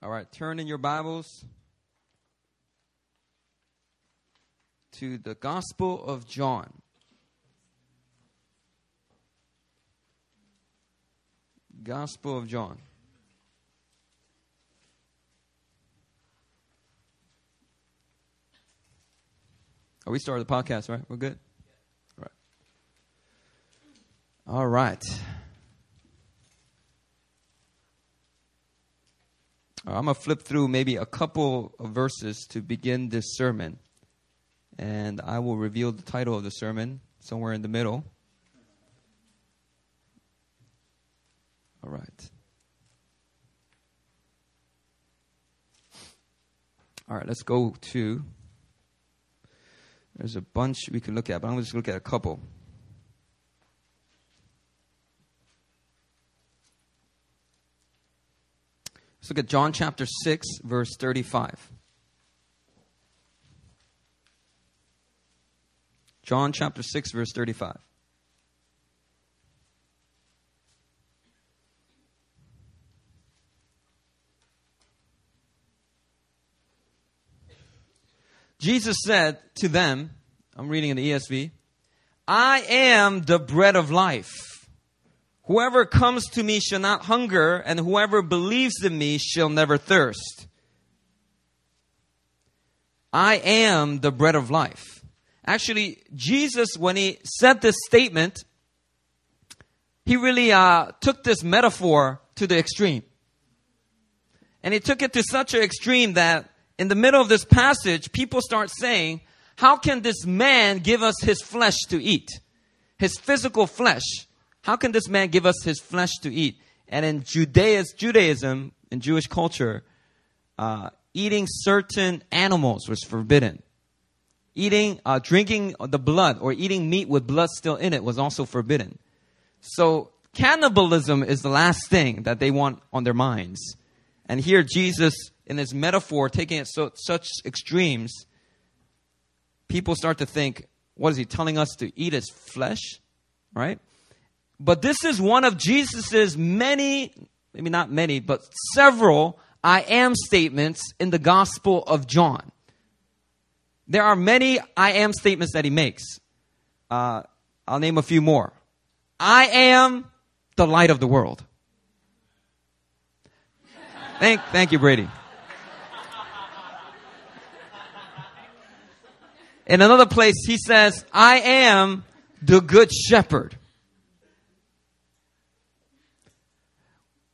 All right, turn in your Bibles to the Gospel of John. Gospel of John. Oh, we started the podcast, right? We're good? All right. All right. Uh, I'm going to flip through maybe a couple of verses to begin this sermon. And I will reveal the title of the sermon somewhere in the middle. All right. All right, let's go to. There's a bunch we can look at, but I'm going to just look at a couple. Let's look at John chapter 6, verse 35. John chapter 6, verse 35. Jesus said to them, I'm reading in the ESV, I am the bread of life. Whoever comes to me shall not hunger, and whoever believes in me shall never thirst. I am the bread of life. Actually, Jesus, when he said this statement, he really uh, took this metaphor to the extreme. And he took it to such an extreme that in the middle of this passage, people start saying, How can this man give us his flesh to eat? His physical flesh. How can this man give us his flesh to eat? And in Judaism, Judaism in Jewish culture, uh, eating certain animals was forbidden. Eating, uh, drinking the blood or eating meat with blood still in it was also forbidden. So cannibalism is the last thing that they want on their minds. And here Jesus, in his metaphor, taking it so, such extremes, people start to think, what is he telling us to eat his flesh? Right? But this is one of Jesus's many, maybe not many, but several I am statements in the Gospel of John. There are many I am statements that he makes. Uh, I'll name a few more. I am the light of the world. Thank, thank you, Brady. In another place, he says, I am the good shepherd.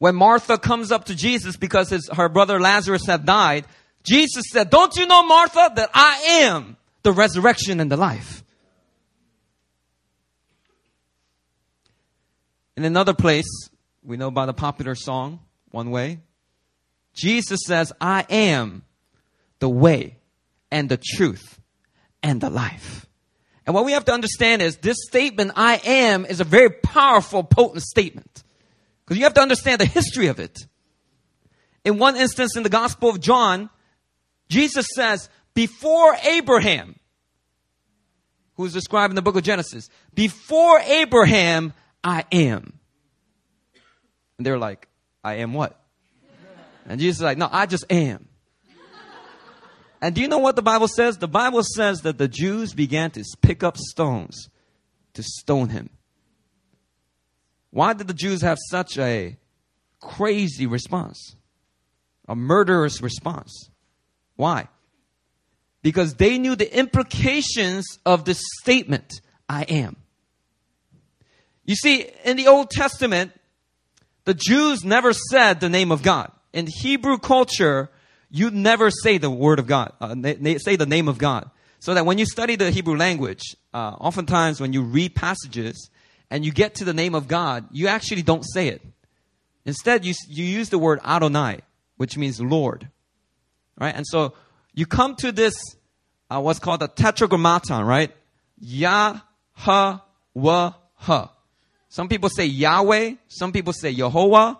When Martha comes up to Jesus because his, her brother Lazarus had died, Jesus said, Don't you know, Martha, that I am the resurrection and the life? In another place, we know by the popular song, One Way, Jesus says, I am the way and the truth and the life. And what we have to understand is this statement, I am, is a very powerful, potent statement. Because you have to understand the history of it. In one instance in the Gospel of John, Jesus says, before Abraham, who's described in the book of Genesis, before Abraham, I am. And they're like, I am what? And Jesus is like, no, I just am. And do you know what the Bible says? The Bible says that the Jews began to pick up stones to stone him. Why did the Jews have such a crazy response? A murderous response. Why? Because they knew the implications of the statement, I am. You see, in the Old Testament, the Jews never said the name of God. In Hebrew culture, you never say the word of God, uh, say the name of God. So that when you study the Hebrew language, uh, oftentimes when you read passages, and you get to the name of God, you actually don't say it. Instead, you, you use the word Adonai, which means Lord. Right? And so you come to this, uh, what's called a tetragrammaton, right? Yah, ha, wa, ha. Some people say Yahweh. Some people say Yehovah.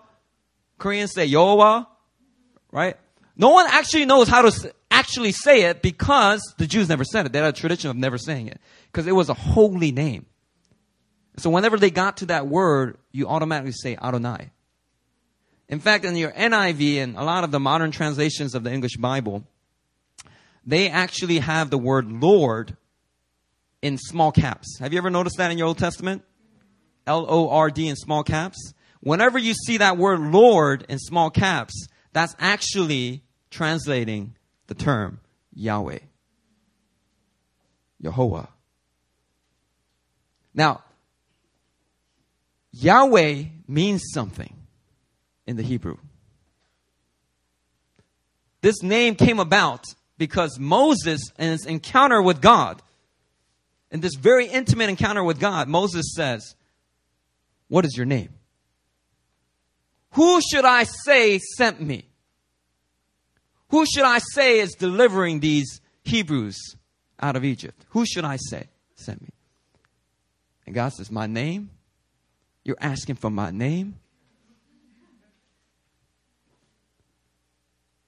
Koreans say Yehovah. Right? No one actually knows how to actually say it because the Jews never said it. They had a tradition of never saying it. Because it was a holy name. So whenever they got to that word, you automatically say Adonai. In fact, in your NIV and a lot of the modern translations of the English Bible, they actually have the word Lord in small caps. Have you ever noticed that in your Old Testament? L O R D in small caps. Whenever you see that word Lord in small caps, that's actually translating the term Yahweh. Yehovah. Now, Yahweh means something in the Hebrew. This name came about because Moses, in his encounter with God, in this very intimate encounter with God, Moses says, What is your name? Who should I say sent me? Who should I say is delivering these Hebrews out of Egypt? Who should I say sent me? And God says, My name? You're asking for my name?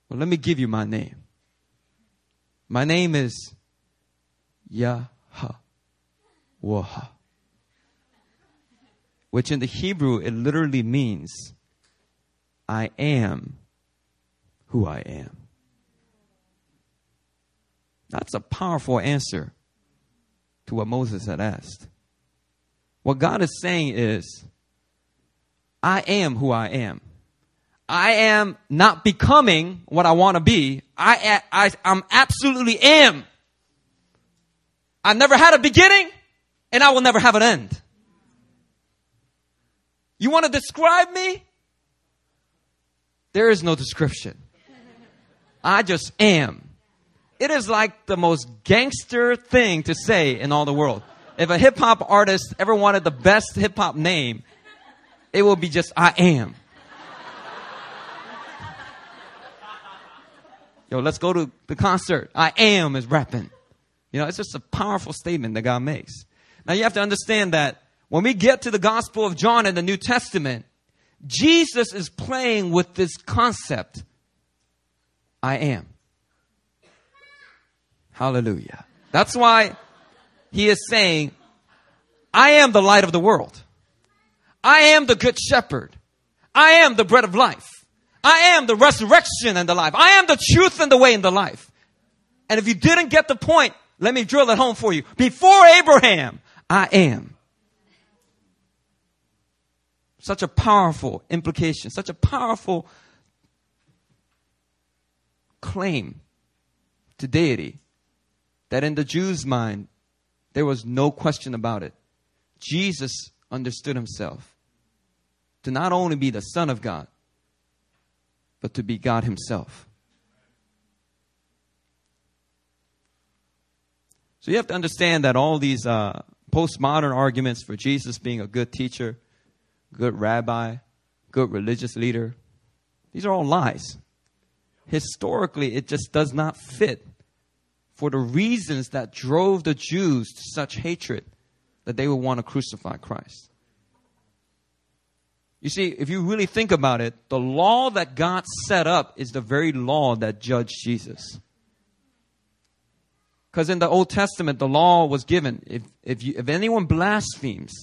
Well, let me give you my name. My name is Yahweh, which in the Hebrew it literally means I am who I am. That's a powerful answer to what Moses had asked. What God is saying is, I am who I am. I am not becoming what I want to be. I, I, I'm absolutely am. I never had a beginning and I will never have an end. You want to describe me? There is no description. I just am. It is like the most gangster thing to say in all the world. If a hip hop artist ever wanted the best hip hop name, it will be just I am. Yo, let's go to the concert. I am is rapping. You know, it's just a powerful statement that God makes. Now you have to understand that when we get to the Gospel of John in the New Testament, Jesus is playing with this concept I am. Hallelujah. That's why he is saying, I am the light of the world. I am the good shepherd. I am the bread of life. I am the resurrection and the life. I am the truth and the way and the life. And if you didn't get the point, let me drill it home for you. Before Abraham, I am. Such a powerful implication, such a powerful claim to deity that in the Jews' mind, there was no question about it. Jesus understood himself to not only be the Son of God, but to be God Himself. So you have to understand that all these uh, postmodern arguments for Jesus being a good teacher, good rabbi, good religious leader, these are all lies. Historically, it just does not fit for the reasons that drove the Jews to such hatred that they would want to crucify Christ. You see, if you really think about it, the law that God set up is the very law that judged Jesus. Because in the Old Testament, the law was given if, if, you, if anyone blasphemes,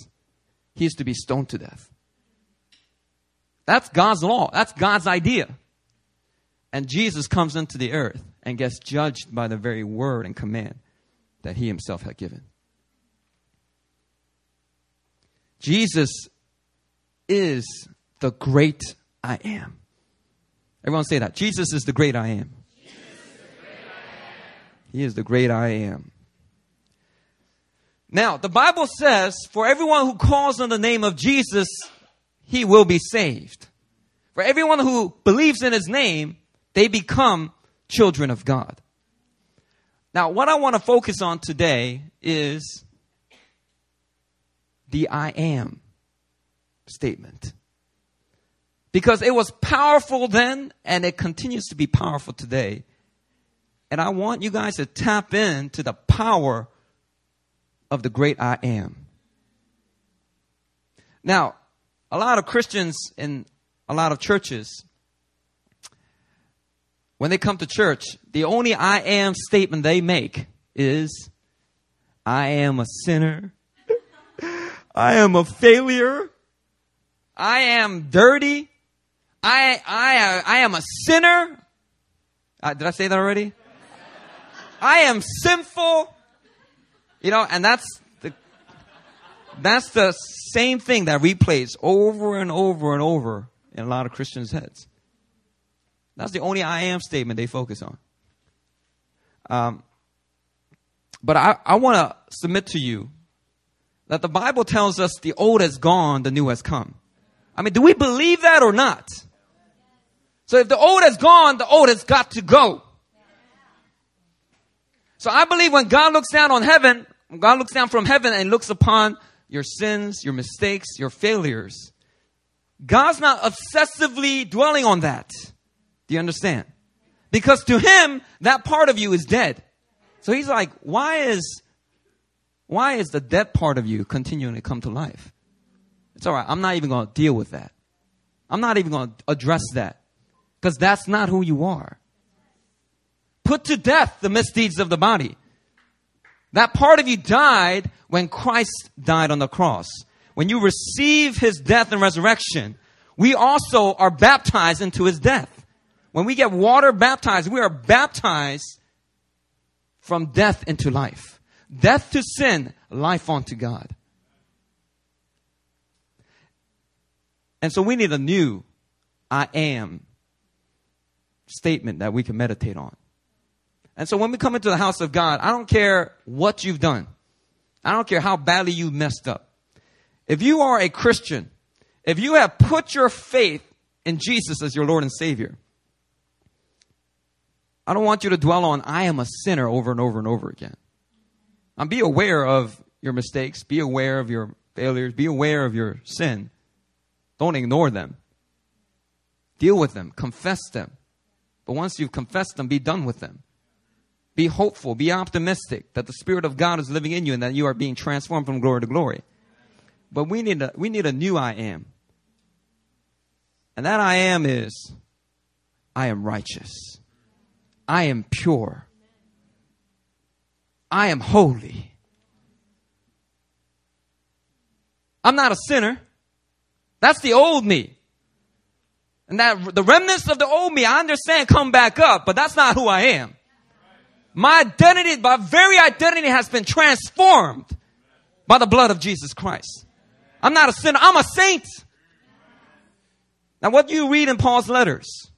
he is to be stoned to death. That's God's law. That's God's idea. And Jesus comes into the earth and gets judged by the very word and command that he himself had given. Jesus is the great I am. Everyone say that. Jesus is the great I am. He is the great I am. Now, the Bible says, for everyone who calls on the name of Jesus, he will be saved. For everyone who believes in his name, they become children of God. Now, what I want to focus on today is the I am statement. Because it was powerful then and it continues to be powerful today. And I want you guys to tap into the power of the great I am. Now, a lot of Christians in a lot of churches, when they come to church, the only I am statement they make is, I am a sinner. I am a failure. I am dirty. I, I, I am a sinner. Uh, did I say that already? I am sinful. You know, and that's the, that's the same thing that replays over and over and over in a lot of Christians' heads. That's the only I am statement they focus on. Um, but I, I want to submit to you that the Bible tells us the old has gone, the new has come. I mean, do we believe that or not? So if the old has gone, the old has got to go. So I believe when God looks down on heaven, God looks down from heaven and looks upon your sins, your mistakes, your failures, God's not obsessively dwelling on that. Do you understand? Because to him, that part of you is dead. So he's like, why is, why is the dead part of you continuing to come to life? It's alright. I'm not even going to deal with that. I'm not even going to address that. Because that's not who you are. Put to death the misdeeds of the body. That part of you died when Christ died on the cross. When you receive his death and resurrection, we also are baptized into his death. When we get water baptized, we are baptized from death into life. Death to sin, life unto God. And so we need a new I am statement that we can meditate on. And so when we come into the house of God, I don't care what you've done. I don't care how badly you messed up. If you are a Christian, if you have put your faith in Jesus as your Lord and Savior, I don't want you to dwell on, I am a sinner over and over and over again. And be aware of your mistakes, be aware of your failures, be aware of your sin. Don't ignore them. Deal with them, confess them. But once you've confessed them, be done with them. Be hopeful, be optimistic that the Spirit of God is living in you and that you are being transformed from glory to glory. But we need a, we need a new I am. And that I am is, I am righteous. I am pure. I am holy. I'm not a sinner. That's the old me. And that the remnants of the old me, I understand come back up, but that's not who I am. My identity, my very identity has been transformed by the blood of Jesus Christ. I'm not a sinner. I'm a saint. Now, what do you read in Paul's letters?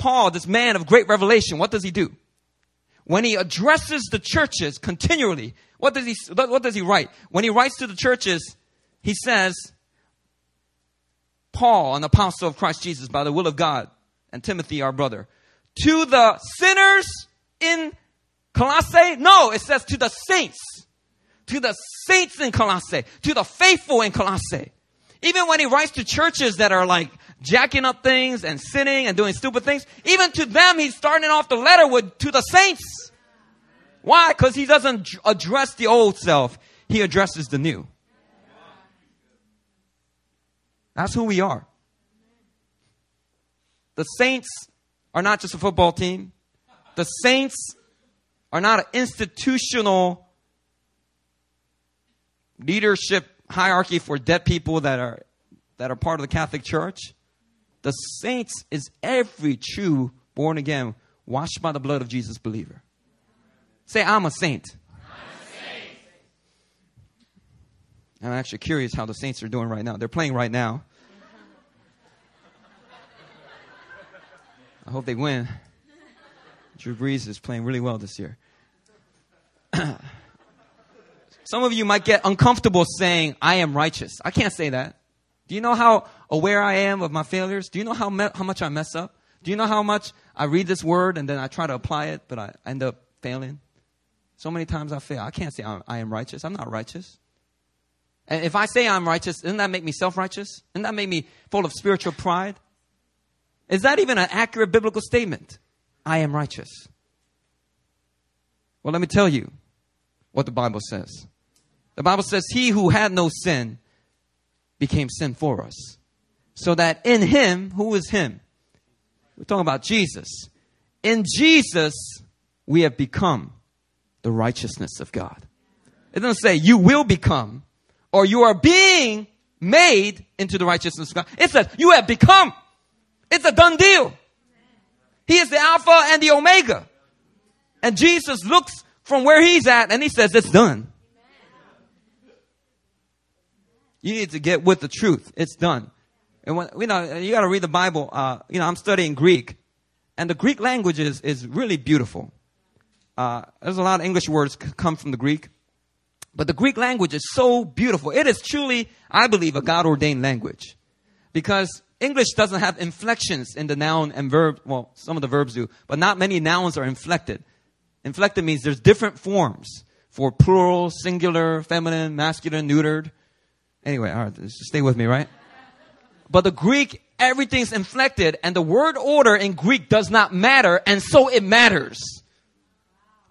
Paul, this man of great revelation, what does he do? When he addresses the churches continually, what does he, what does he write? When he writes to the churches, he says, Paul, an apostle of Christ Jesus by the will of God, and Timothy, our brother, to the sinners in Colossae? No, it says to the saints. To the saints in Colossae. To the faithful in Colossae. Even when he writes to churches that are like jacking up things and sinning and doing stupid things, even to them, he's starting off the letter with to the saints. Why? Because he doesn't address the old self, he addresses the new. That's who we are. The saints are not just a football team. The saints are not an institutional leadership hierarchy for dead people that are that are part of the Catholic Church. The saints is every true born again, washed by the blood of Jesus believer. Say, I'm a saint. I'm a saint. I'm actually curious how the Saints are doing right now. They're playing right now. I hope they win. Drew Brees is playing really well this year. Some of you might get uncomfortable saying, I am righteous. I can't say that. Do you know how aware I am of my failures? Do you know how, me- how much I mess up? Do you know how much I read this word and then I try to apply it, but I end up failing? So many times I fail. I can't say I am righteous. I'm not righteous. And if I say I'm righteous, doesn't that make me self righteous? Doesn't that make me full of spiritual pride? Is that even an accurate biblical statement? I am righteous. Well, let me tell you what the Bible says. The Bible says, He who had no sin became sin for us. So that in him, who is him? We're talking about Jesus. In Jesus, we have become the righteousness of God. It doesn't say you will become or you are being made into the righteousness of God. It says you have become. It's a done deal. He is the Alpha and the Omega. And Jesus looks from where he's at and he says, It's done. You need to get with the truth. It's done. And when, you know, you got to read the Bible. Uh, you know, I'm studying Greek, and the Greek language is, is really beautiful. Uh, there's a lot of English words come from the Greek, but the Greek language is so beautiful. It is truly, I believe, a God ordained language because English doesn't have inflections in the noun and verb. Well, some of the verbs do, but not many nouns are inflected. Inflected means there's different forms for plural, singular, feminine, masculine, neutered. Anyway, all right, stay with me, right? But the Greek, everything's inflected, and the word order in Greek does not matter, and so it matters.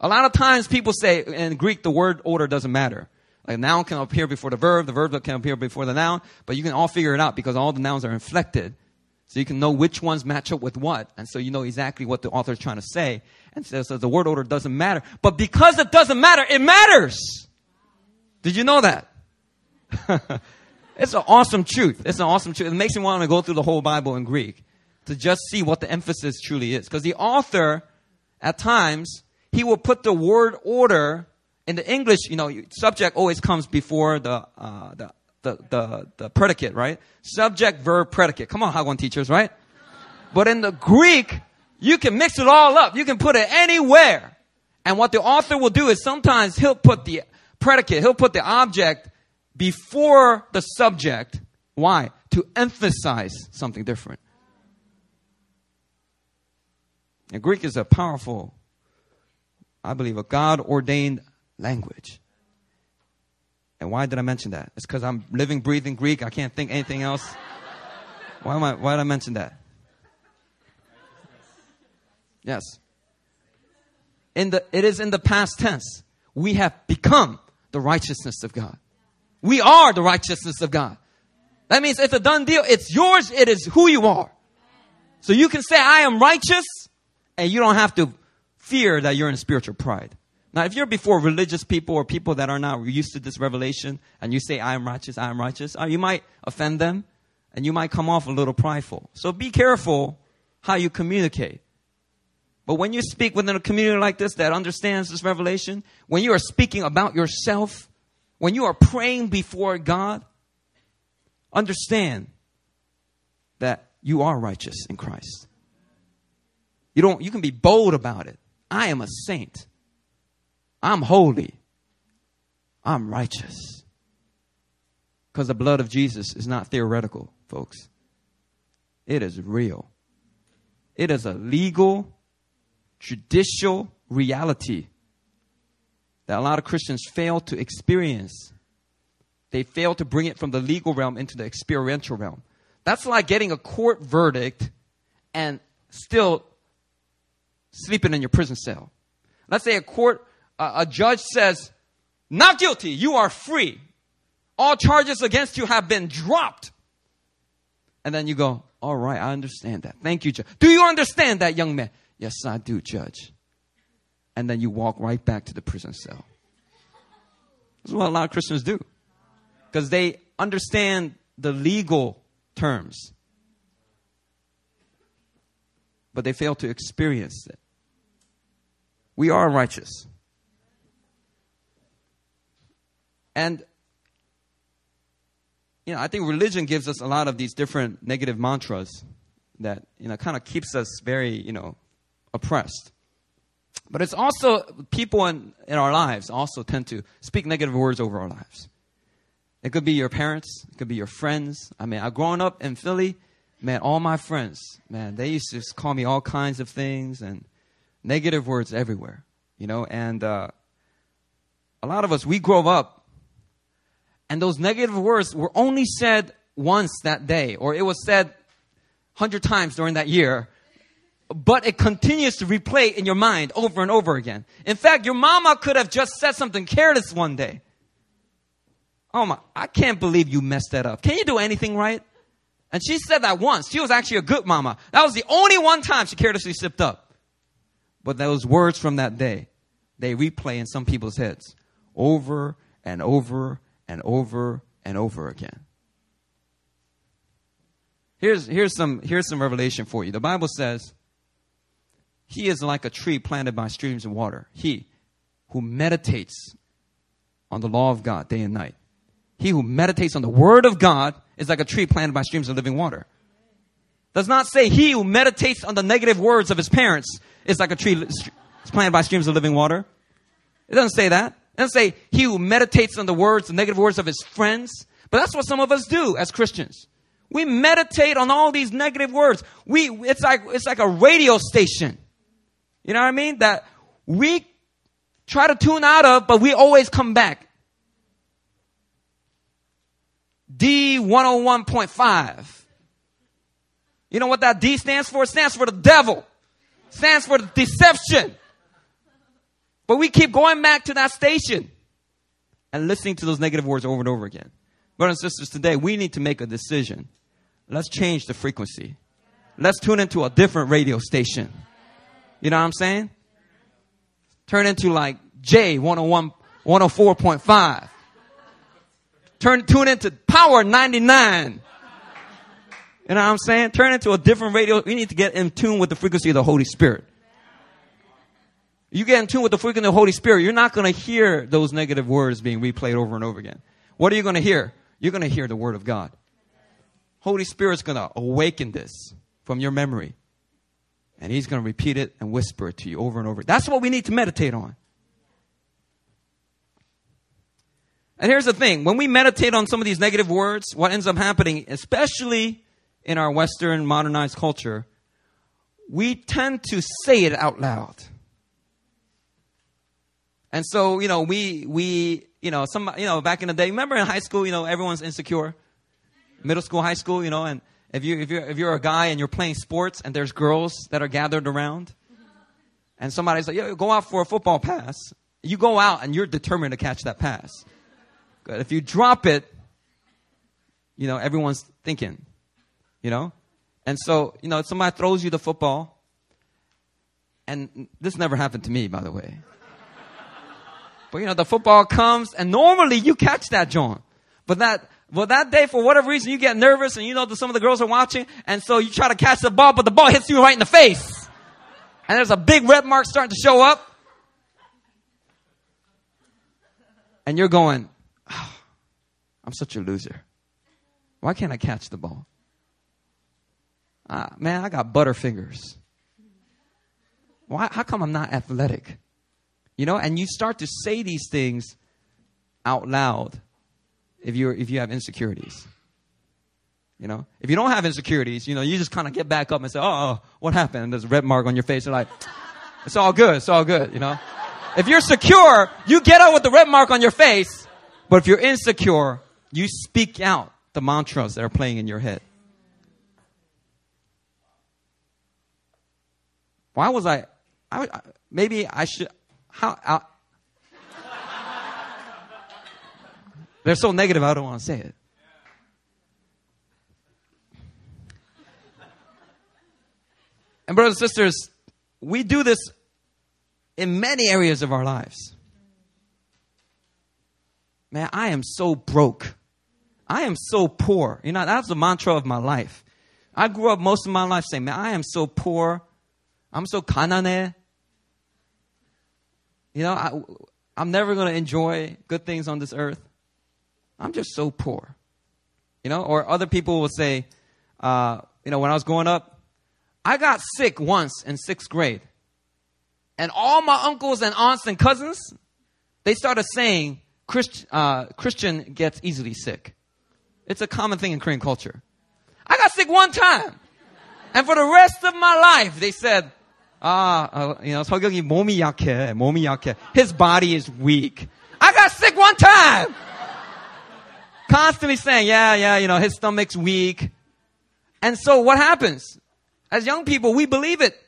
A lot of times people say in Greek the word order doesn't matter. Like a noun can appear before the verb, the verb can appear before the noun, but you can all figure it out because all the nouns are inflected. So you can know which ones match up with what. And so you know exactly what the author is trying to say. And so, so the word order doesn't matter. But because it doesn't matter, it matters. Did you know that? it's an awesome truth. It's an awesome truth. It makes me want to go through the whole Bible in Greek to just see what the emphasis truly is. Because the author, at times, he will put the word order in the English, you know, subject always comes before the, uh, the, the, the, the predicate, right? Subject, verb, predicate. Come on, Hagwon teachers, right? But in the Greek, you can mix it all up. You can put it anywhere. And what the author will do is sometimes he'll put the predicate, he'll put the object before the subject. Why? To emphasize something different. And Greek is a powerful, I believe, a God ordained language. And why did I mention that? It's because I'm living, breathing Greek. I can't think anything else. Why, am I, why did I mention that? Yes. In the, it is in the past tense. We have become the righteousness of God. We are the righteousness of God. That means it's a done deal. It's yours. It is who you are. So you can say, I am righteous, and you don't have to fear that you're in spiritual pride. Now, if you're before religious people or people that are not used to this revelation, and you say, I am righteous, I am righteous, uh, you might offend them, and you might come off a little prideful. So be careful how you communicate. But when you speak within a community like this that understands this revelation, when you are speaking about yourself, when you are praying before God, understand that you are righteous in Christ. You don't you can be bold about it. I am a saint. I'm holy. I'm righteous. Because the blood of Jesus is not theoretical, folks. It is real. It is a legal, judicial reality that a lot of Christians fail to experience. They fail to bring it from the legal realm into the experiential realm. That's like getting a court verdict and still sleeping in your prison cell. Let's say a court, uh, a judge says, not guilty, you are free. All charges against you have been dropped. And then you go, all right, I understand that. Thank you, judge. Do you understand that, young man? Yes, I do, judge and then you walk right back to the prison cell. This is what a lot of Christians do. Because they understand the legal terms, but they fail to experience it. We are righteous. And, you know, I think religion gives us a lot of these different negative mantras that, you know, kind of keeps us very, you know, oppressed. But it's also people in, in our lives also tend to speak negative words over our lives. It could be your parents, it could be your friends. I mean, I growing up in Philly, man, all my friends, man, they used to call me all kinds of things and negative words everywhere, you know. And uh, a lot of us, we grow up, and those negative words were only said once that day, or it was said hundred times during that year, but it continues to replay in your mind over and over again. In fact, your mama could have just said something careless one day. Oh my, I can't believe you messed that up. Can you do anything right? And she said that once. She was actually a good mama. That was the only one time she carelessly slipped up. But those words from that day, they replay in some people's heads over and over and over and over again. Here's, here's, some, here's some revelation for you. The Bible says, He is like a tree planted by streams of water. He who meditates on the law of God day and night. He who meditates on the word of God is like a tree planted by streams of living water. Does not say he who meditates on the negative words of his parents is like a tree planted by streams of living water. It doesn't say that. It doesn't say he who meditates on the words, the negative words of his friends. But that's what some of us do as Christians. We meditate on all these negative words. We, it's like, it's like a radio station. You know what I mean? That we try to tune out of, but we always come back. D101.5. You know what that D stands for? It stands for the devil. It stands for deception. But we keep going back to that station and listening to those negative words over and over again. Brothers and sisters, today we need to make a decision. Let's change the frequency. Let's tune into a different radio station. You know what I'm saying? Turn into like J 101, 104.5. Turn, tune into Power 99. You know what I'm saying? Turn into a different radio. We need to get in tune with the frequency of the Holy Spirit. You get in tune with the frequency of the Holy Spirit, you're not going to hear those negative words being replayed over and over again. What are you going to hear? You're going to hear the Word of God. Holy Spirit's going to awaken this from your memory. And He's going to repeat it and whisper it to you over and over. That's what we need to meditate on. And here's the thing when we meditate on some of these negative words, what ends up happening, especially in our Western modernized culture, we tend to say it out loud. And so, you know, we, we, you know, some, you know, back in the day, remember in high school, you know, everyone's insecure. Middle school, high school, you know, and if you, if you're, if you're a guy and you're playing sports and there's girls that are gathered around and somebody's like, yo, go out for a football pass. You go out and you're determined to catch that pass. But if you drop it, you know, everyone's thinking, you know? And so, you know, somebody throws you the football, and this never happened to me, by the way. But you know, the football comes, and normally you catch that, John. But that, well, that day, for whatever reason, you get nervous, and you know that some of the girls are watching, and so you try to catch the ball, but the ball hits you right in the face. And there's a big red mark starting to show up. And you're going, oh, I'm such a loser. Why can't I catch the ball? Uh, man, I got butterfingers. Why, how come I'm not athletic? You know, and you start to say these things out loud if you if you have insecurities. You know, if you don't have insecurities, you know, you just kind of get back up and say, "Oh, oh what happened?" There's a red mark on your face. You're like, "It's all good. It's all good." You know, if you're secure, you get out with the red mark on your face. But if you're insecure, you speak out the mantras that are playing in your head. Why was I? I maybe I should. How? I, they're so negative, I don't want to say it. And, brothers and sisters, we do this in many areas of our lives. Man, I am so broke. I am so poor. You know, that's the mantra of my life. I grew up most of my life saying, man, I am so poor. I'm so kanane. You know, I, I'm never going to enjoy good things on this earth. I'm just so poor. You know, or other people will say, uh, you know, when I was growing up, I got sick once in sixth grade. And all my uncles and aunts and cousins, they started saying, Christ, uh, Christian gets easily sick. It's a common thing in Korean culture. I got sick one time. And for the rest of my life, they said, ah, uh, you know, 석영이 몸이 약해, 몸이 약해. His body is weak. I got sick one time. Constantly saying, yeah, yeah, you know, his stomach's weak. And so what happens? As young people, we believe it.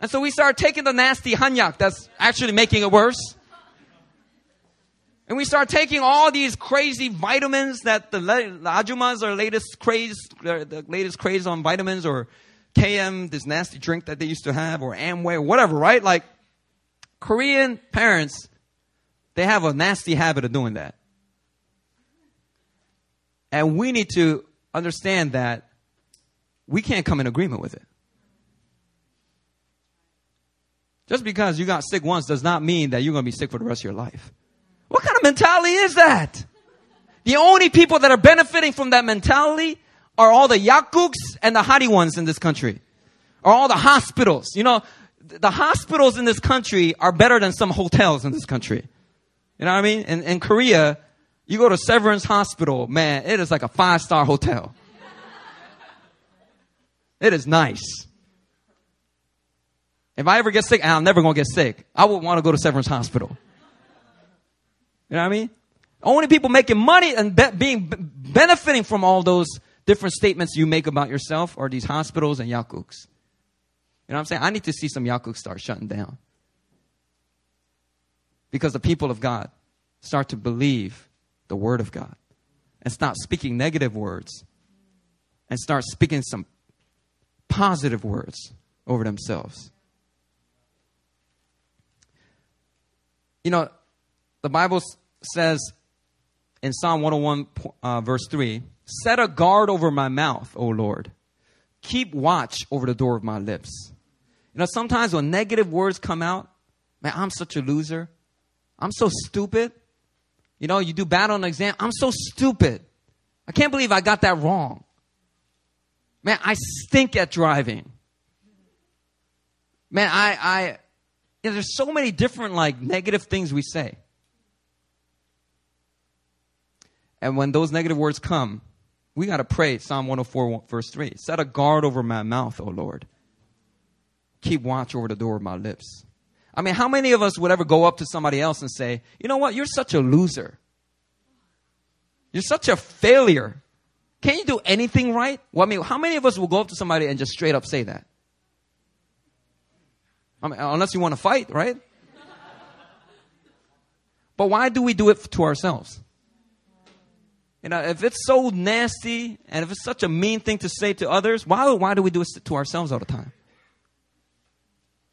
And so we start taking the nasty hanyak that's actually making it worse. And we start taking all these crazy vitamins that the, the ajumas are latest craze, the latest craze on vitamins or KM, this nasty drink that they used to have, or Amway, or whatever, right? Like, Korean parents, they have a nasty habit of doing that. And we need to understand that we can't come in agreement with it. Just because you got sick once does not mean that you're going to be sick for the rest of your life. What kind of mentality is that? The only people that are benefiting from that mentality are all the yakuks and the hottie ones in this country. Or all the hospitals. You know, the hospitals in this country are better than some hotels in this country. You know what I mean? In, in Korea, you go to Severance Hospital, man, it is like a five star hotel. It is nice. If I ever get sick, and I'm never gonna get sick, I would want to go to Severance Hospital. You know what I mean? Only people making money and be- being benefiting from all those different statements you make about yourself are these hospitals and yakuks. You know what I'm saying? I need to see some yakuks start shutting down. Because the people of God start to believe the word of God and stop speaking negative words and start speaking some positive words over themselves. You know, the Bible says in Psalm 101, uh, verse 3 Set a guard over my mouth, O Lord. Keep watch over the door of my lips. You know, sometimes when negative words come out, man, I'm such a loser. I'm so stupid. You know, you do bad on an exam. I'm so stupid. I can't believe I got that wrong. Man, I stink at driving. Man, I, I, you know, there's so many different like negative things we say. And when those negative words come, we got to pray Psalm 104, verse 3. Set a guard over my mouth, O Lord. Keep watch over the door of my lips. I mean, how many of us would ever go up to somebody else and say, you know what, you're such a loser? You're such a failure. Can you do anything right? Well, I mean, how many of us will go up to somebody and just straight up say that? I mean, unless you want to fight, right? But why do we do it to ourselves? You know, if it's so nasty and if it's such a mean thing to say to others, why, why do we do it to ourselves all the time?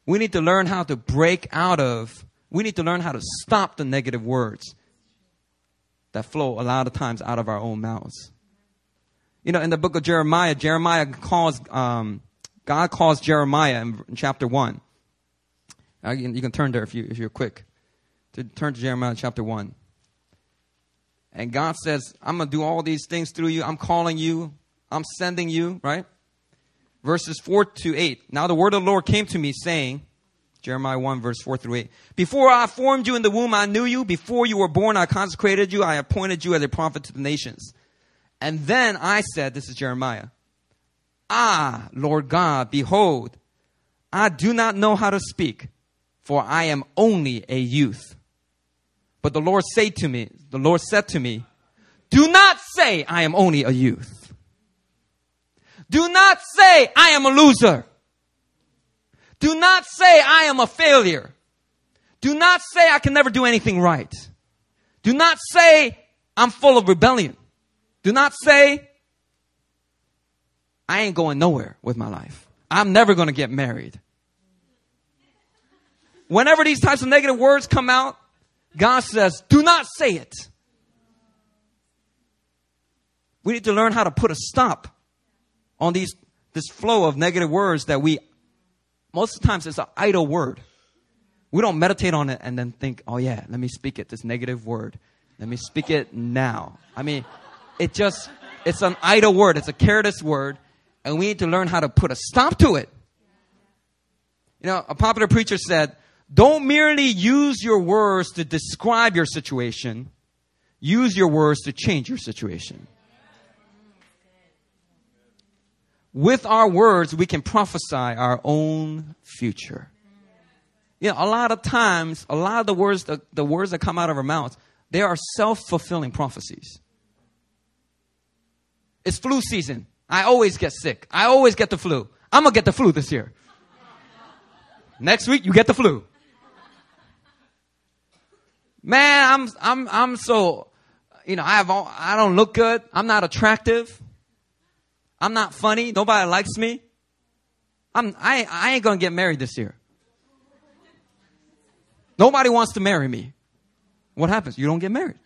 We need to learn how to break out of, we need to learn how to stop the negative words that flow a lot of times out of our own mouths. You know, in the book of Jeremiah, Jeremiah calls, um, God calls Jeremiah in, in chapter 1. Uh, you, can, you, can, turn there if, you, if you're quick. To turn to Jeremiah chapter 1. And God says, I'm going to do all these things through you. I'm calling you. I'm sending you, right? Verses 4 to 8. Now the word of the Lord came to me saying, Jeremiah 1 verse 4 through 8. Before I formed you in the womb, I knew you. Before you were born, I consecrated you. I appointed you as a prophet to the nations. And then I said, this is Jeremiah, Ah, Lord God, behold, I do not know how to speak, for I am only a youth. But the Lord said to me, the Lord said to me, do not say I am only a youth do not say, I am a loser. Do not say, I am a failure. Do not say, I can never do anything right. Do not say, I'm full of rebellion. Do not say, I ain't going nowhere with my life. I'm never going to get married. Whenever these types of negative words come out, God says, do not say it. We need to learn how to put a stop on these this flow of negative words that we most of the times it's an idle word. We don't meditate on it and then think, oh yeah, let me speak it, this negative word. Let me speak it now. I mean, it just it's an idle word, it's a careless word, and we need to learn how to put a stop to it. You know, a popular preacher said, don't merely use your words to describe your situation, use your words to change your situation. With our words, we can prophesy our own future. You know, a lot of times, a lot of the words, the, the words that come out of our mouths, they are self-fulfilling prophecies. It's flu season. I always get sick. I always get the flu. I'm gonna get the flu this year. Next week, you get the flu. Man, I'm, I'm, I'm so, you know, I have, all, I don't look good. I'm not attractive. I'm not funny. Nobody likes me. I'm, I, I ain't going to get married this year. Nobody wants to marry me. What happens? You don't get married.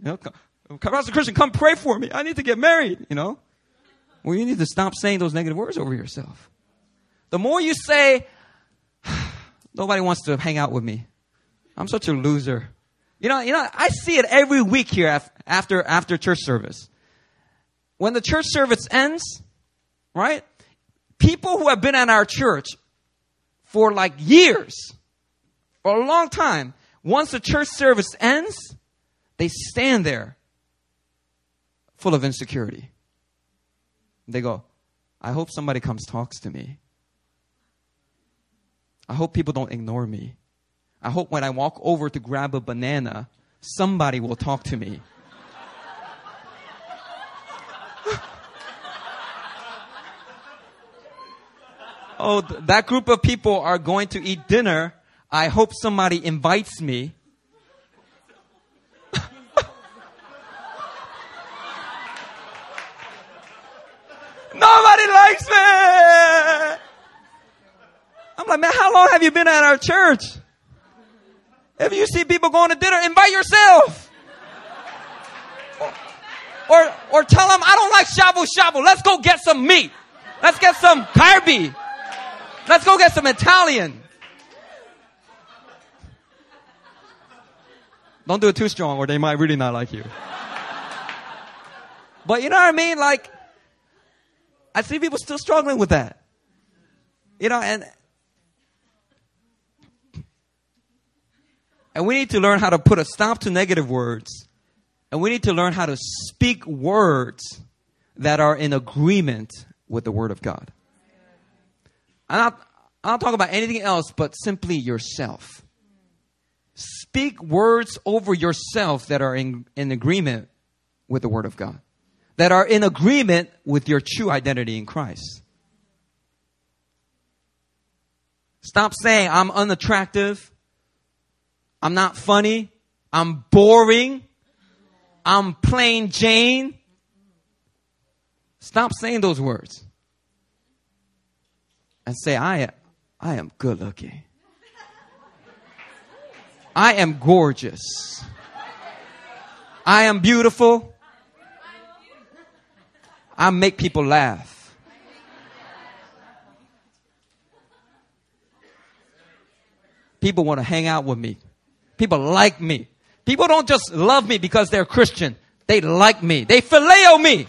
You know, Pastor Christian, come pray for me. I need to get married, you know. Well, you need to stop saying those negative words over yourself. The more you say, nobody wants to hang out with me. I'm such a loser. You know, you know, I see it every week here after, after church service. When the church service ends, right? People who have been at our church for like years, for a long time, once the church service ends, they stand there full of insecurity. They go, I hope somebody comes talks to me. I hope people don't ignore me. I hope when I walk over to grab a banana, somebody will talk to me. Oh, that group of people are going to eat dinner. I hope somebody invites me. Nobody likes me. I'm like, man, how long have you been at our church? If you see people going to dinner, invite yourself. Or, or tell them, I don't like shabu shabu. Let's go get some meat. Let's get some carby. Let's go get some Italian. Don't do it too strong or they might really not like you. But you know what I mean? Like, I see people still struggling with that. You know, and And we need to learn how to put a stop to negative words. And we need to learn how to speak words that are in agreement with the Word of God. I'm not, I'm not talking about anything else but simply yourself. Speak words over yourself that are in, in agreement with the Word of God, that are in agreement with your true identity in Christ. Stop saying, I'm unattractive. I'm not funny. I'm boring. I'm plain Jane. Stop saying those words. And say, I, I am good looking. I am gorgeous. I am beautiful. I make people laugh. People want to hang out with me. People like me. People don't just love me because they're Christian. They like me. They phileo me.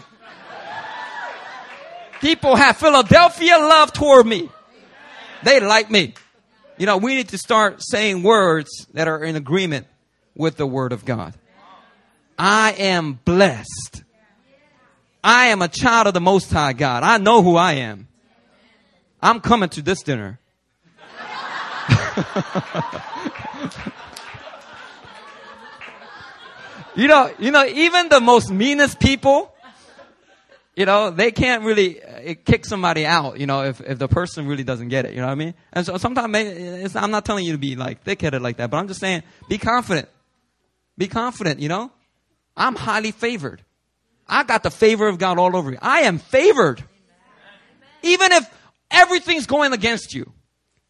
People have Philadelphia love toward me. They like me. You know, we need to start saying words that are in agreement with the word of God. I am blessed. I am a child of the Most High God. I know who I am. I'm coming to this dinner. You know, you know, even the most meanest people, you know, they can't really uh, kicks somebody out, you know, if, if the person really doesn't get it, you know what I mean? And so sometimes, I'm not telling you to be like thick-headed like that, but I'm just saying, be confident. Be confident, you know? I'm highly favored. I got the favor of God all over me. I am favored. Even if everything's going against you.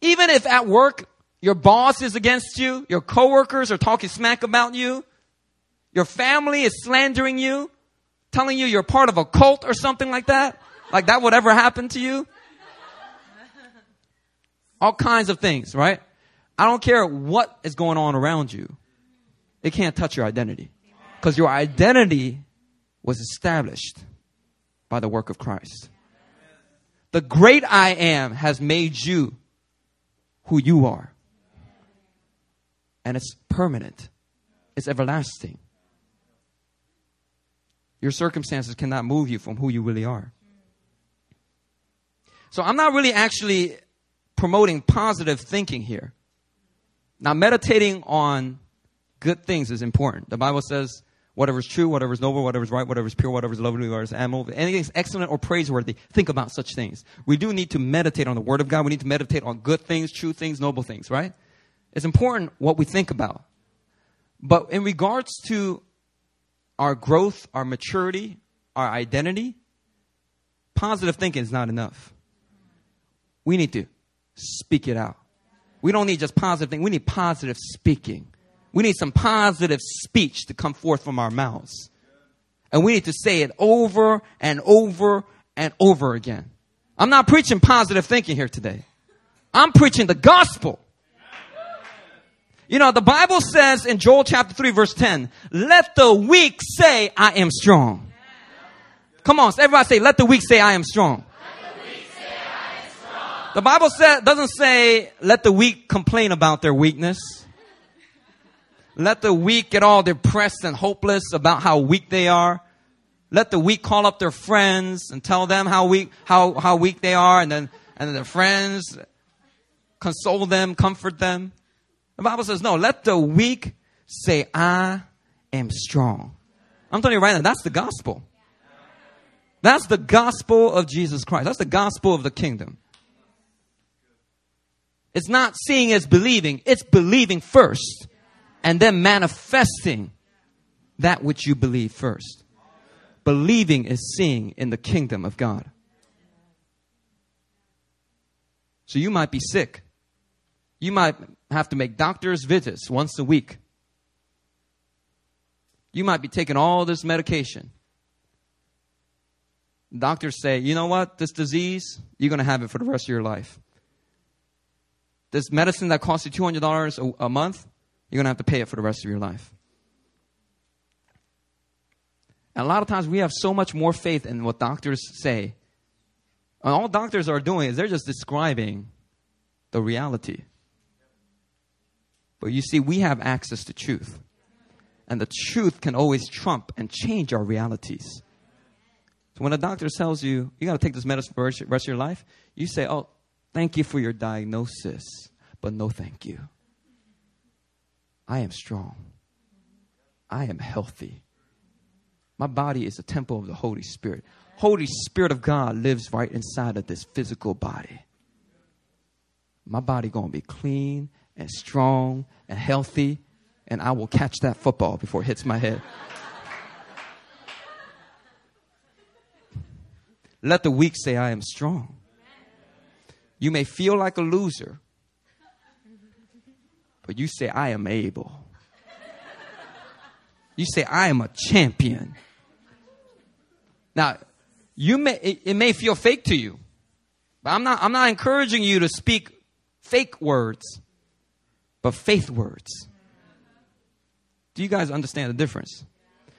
Even if at work, your boss is against you, your coworkers are talking smack about you, your family is slandering you, telling you you're part of a cult or something like that. Like that would ever happen to you. All kinds of things, right? I don't care what is going on around you. It can't touch your identity. Because your identity was established by the work of Christ. The great I am has made you who you are. And it's permanent. It's everlasting. Your circumstances cannot move you from who you really are. So I'm not really actually promoting positive thinking here. Now, meditating on good things is important. The Bible says, whatever is true, whatever is noble, whatever is right, whatever is pure, whatever is lovely, whatever is admirable, anything is excellent or praiseworthy, think about such things. We do need to meditate on the Word of God. We need to meditate on good things, true things, noble things, right? It's important what we think about. But in regards to our growth, our maturity, our identity, positive thinking is not enough. We need to speak it out. We don't need just positive thinking. We need positive speaking. We need some positive speech to come forth from our mouths. And we need to say it over and over and over again. I'm not preaching positive thinking here today. I'm preaching the gospel. You know, the Bible says in Joel chapter 3 verse 10, let the weak say, I am strong. Come on, everybody say, let the weak say, I am strong. The Bible says, doesn't say, let the weak complain about their weakness. Let the weak get all depressed and hopeless about how weak they are. Let the weak call up their friends and tell them how weak, how, how weak they are. And then, and then their friends console them, comfort them. The Bible says, no, let the weak say, I am strong. I'm telling you right now, that's the gospel. That's the gospel of Jesus Christ. That's the gospel of the kingdom. It's not seeing as believing, it's believing first and then manifesting that which you believe first. Believing is seeing in the kingdom of God. So you might be sick. You might have to make doctor's visits once a week. You might be taking all this medication. Doctors say, you know what, this disease, you're going to have it for the rest of your life. This medicine that costs you $200 a, a month, you're going to have to pay it for the rest of your life. And a lot of times we have so much more faith in what doctors say. And all doctors are doing is they're just describing the reality. But you see, we have access to truth. And the truth can always trump and change our realities. So when a doctor tells you, you got to take this medicine for the rest of your life, you say, oh, thank you for your diagnosis, but no thank you. I am strong. I am healthy. My body is a temple of the Holy Spirit. Holy Spirit of God lives right inside of this physical body. My body going to be clean and strong and healthy, and I will catch that football before it hits my head. Let the weak say, I am strong. You may feel like a loser, but you say, I am able. You say, I am a champion. Now, you may, it, it may feel fake to you, but I'm not, I'm not encouraging you to speak fake words, but faith words. Do you guys understand the difference?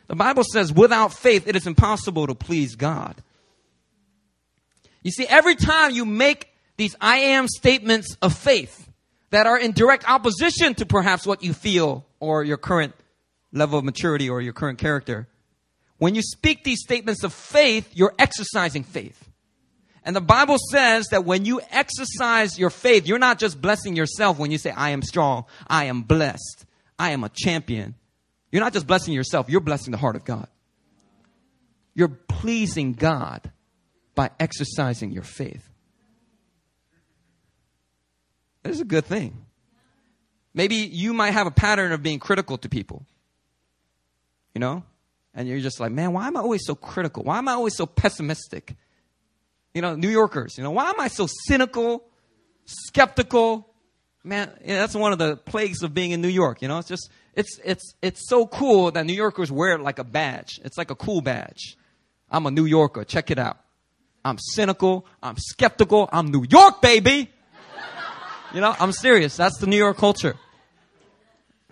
The Bible says, without faith, it is impossible to please God. You see, every time you make these I am statements of faith that are in direct opposition to perhaps what you feel or your current level of maturity or your current character, when you speak these statements of faith, you're exercising faith. And the Bible says that when you exercise your faith, you're not just blessing yourself when you say, I am strong, I am blessed, I am a champion. You're not just blessing yourself, you're blessing the heart of God. You're pleasing God by exercising your faith. This is a good thing. Maybe you might have a pattern of being critical to people. You know? And you're just like, man, why am I always so critical? Why am I always so pessimistic? You know, New Yorkers, you know, why am I so cynical, skeptical? Man, that's one of the plagues of being in New York. You know, it's just, it's, it's, it's so cool that New Yorkers wear it like a badge. It's like a cool badge. I'm a New Yorker. Check it out. I'm cynical. I'm skeptical. I'm New York, baby. You know, I'm serious. That's the New York culture.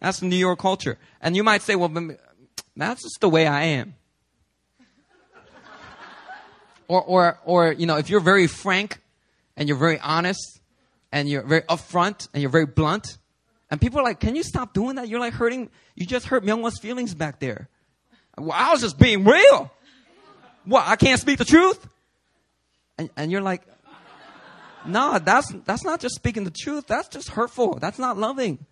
That's the New York culture. And you might say, well, that's just the way I am. Or, or, or, you know, if you're very frank and you're very honest and you're very upfront and you're very blunt, and people are like, can you stop doing that? You're like hurting, you just hurt Myungwa's feelings back there. Well, I was just being real. What, I can't speak the truth? And, and you're like, no, that's, that's not just speaking the truth. That's just hurtful. That's not loving.